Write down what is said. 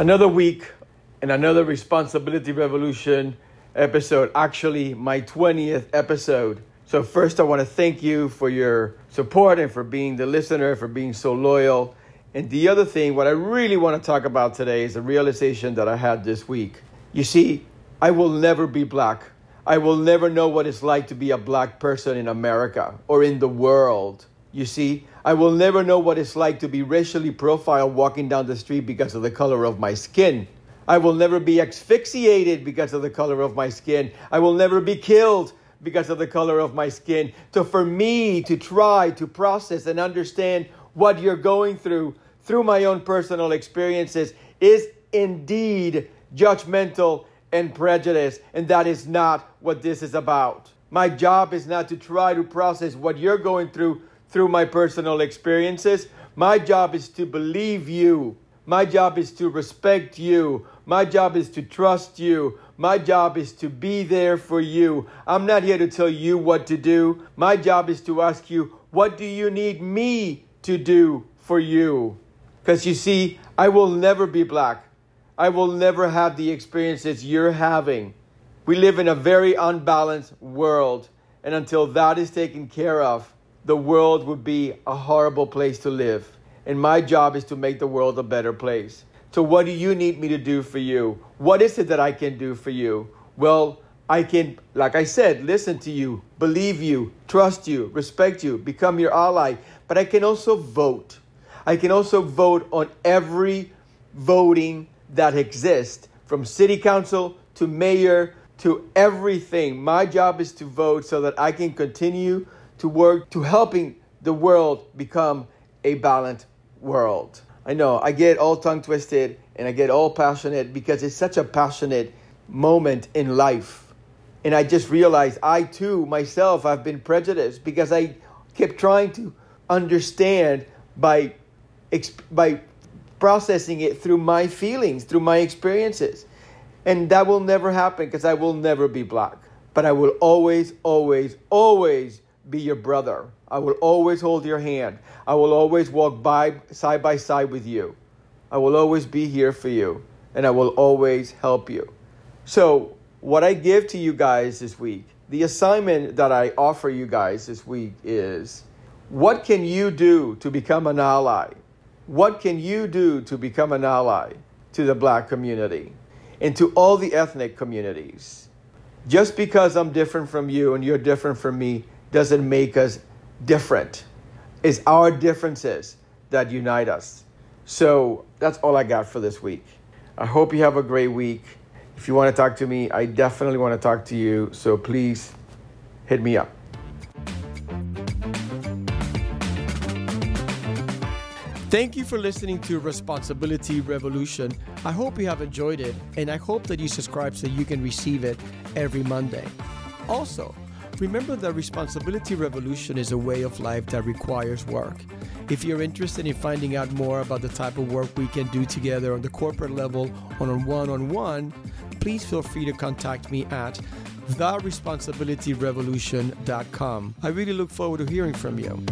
Another week and another Responsibility Revolution episode, actually, my 20th episode. So, first, I want to thank you for your support and for being the listener, for being so loyal. And the other thing, what I really want to talk about today is a realization that I had this week. You see, I will never be black. I will never know what it's like to be a black person in America or in the world. You see, I will never know what it's like to be racially profiled walking down the street because of the color of my skin. I will never be asphyxiated because of the color of my skin. I will never be killed because of the color of my skin. So, for me to try to process and understand what you're going through through my own personal experiences is indeed judgmental and prejudice. And that is not what this is about. My job is not to try to process what you're going through through my personal experiences. My job is to believe you. My job is to respect you. My job is to trust you. My job is to be there for you. I'm not here to tell you what to do. My job is to ask you, what do you need me to do for you? Because you see, I will never be black. I will never have the experiences you're having. We live in a very unbalanced world. And until that is taken care of, the world would be a horrible place to live. And my job is to make the world a better place. So, what do you need me to do for you? What is it that I can do for you? Well, I can, like I said, listen to you, believe you, trust you, respect you, become your ally. But I can also vote. I can also vote on every voting that exists from city council to mayor to everything. My job is to vote so that I can continue to work to helping the world become a balanced world. I know I get all tongue twisted and I get all passionate because it's such a passionate moment in life. And I just realized I too, myself, I've been prejudiced because I kept trying to understand by, by processing it through my feelings, through my experiences. And that will never happen because I will never be black. But I will always, always, always be your brother. I will always hold your hand. I will always walk by side by side with you. I will always be here for you and I will always help you. So, what I give to you guys this week, the assignment that I offer you guys this week is what can you do to become an ally? What can you do to become an ally to the black community and to all the ethnic communities? Just because I'm different from you and you're different from me doesn't make us different. It's our differences that unite us. So that's all I got for this week. I hope you have a great week. If you want to talk to me, I definitely want to talk to you. So please hit me up. Thank you for listening to Responsibility Revolution. I hope you have enjoyed it, and I hope that you subscribe so you can receive it every Monday. Also, Remember that responsibility revolution is a way of life that requires work. If you're interested in finding out more about the type of work we can do together on the corporate level on a one on one, please feel free to contact me at theresponsibilityrevolution.com. I really look forward to hearing from you.